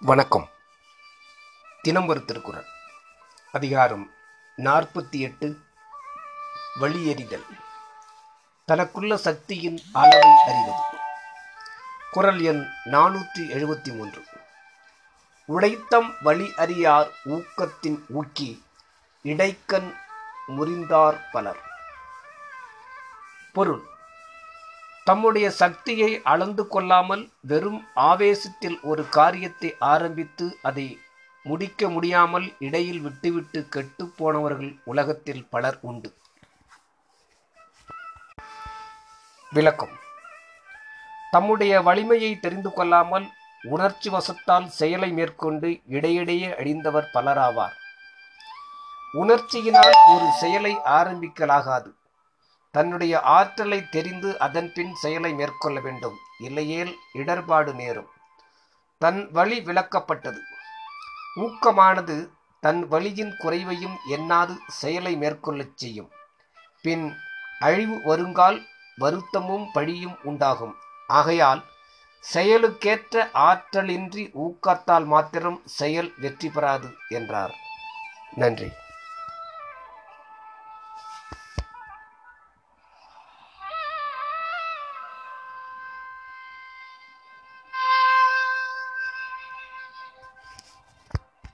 வணக்கம். தினம் ஒரு திருக்குறள். அதிகாரம் நாற்பத்தி எட்டு வழியறிதல். தனக்குள்ள சக்தியின் அளவை அறிவது. குரல் எண் நானூற்றி எழுபத்தி மூன்று உடைத்தம் வழி அறியார் ஊக்கத்தின் ஊக்கி இடைக்கண் முறிந்தார் பலர். பொருள். தம்முடைய சக்தியை அளந்து கொள்ளாமல் வெறும் ஆவேசத்தில் ஒரு காரியத்தை ஆரம்பித்து அதை முடிக்க முடியாமல் இடையில் விட்டுவிட்டு கெட்டுப் போனவர்கள் உலகத்தில் பலர் உண்டு. விளக்கம். தம்முடைய வலிமையை தெரிந்து கொள்ளாமல் உணர்ச்சி வசத்தால் செயலை மேற்கொண்டு இடையிடையே அழிந்தவர் பலராவார். உணர்ச்சியினால் ஒரு செயலை ஆரம்பிக்கலாகாது. தன்னுடைய ஆற்றலை தெரிந்து அதன்பின் செயலை மேற்கொள்ள வேண்டும். இல்லையேல் இடர்பாடு நேரும். தன் வழி விளக்கப்பட்டது. ஊக்கமானது தன் வழியின் குறைவையும் எண்ணாது செயலை மேற்கொள்ளச் செய்யும். பின் அழிவு வருங்கால் வருத்தமும் பழியும் உண்டாகும். ஆகையால் செயலுக்கேற்ற ஆற்றலின்றி ஊக்கத்தால் மாத்திரம் செயல் வெற்றி பெறாது என்றார். நன்றி.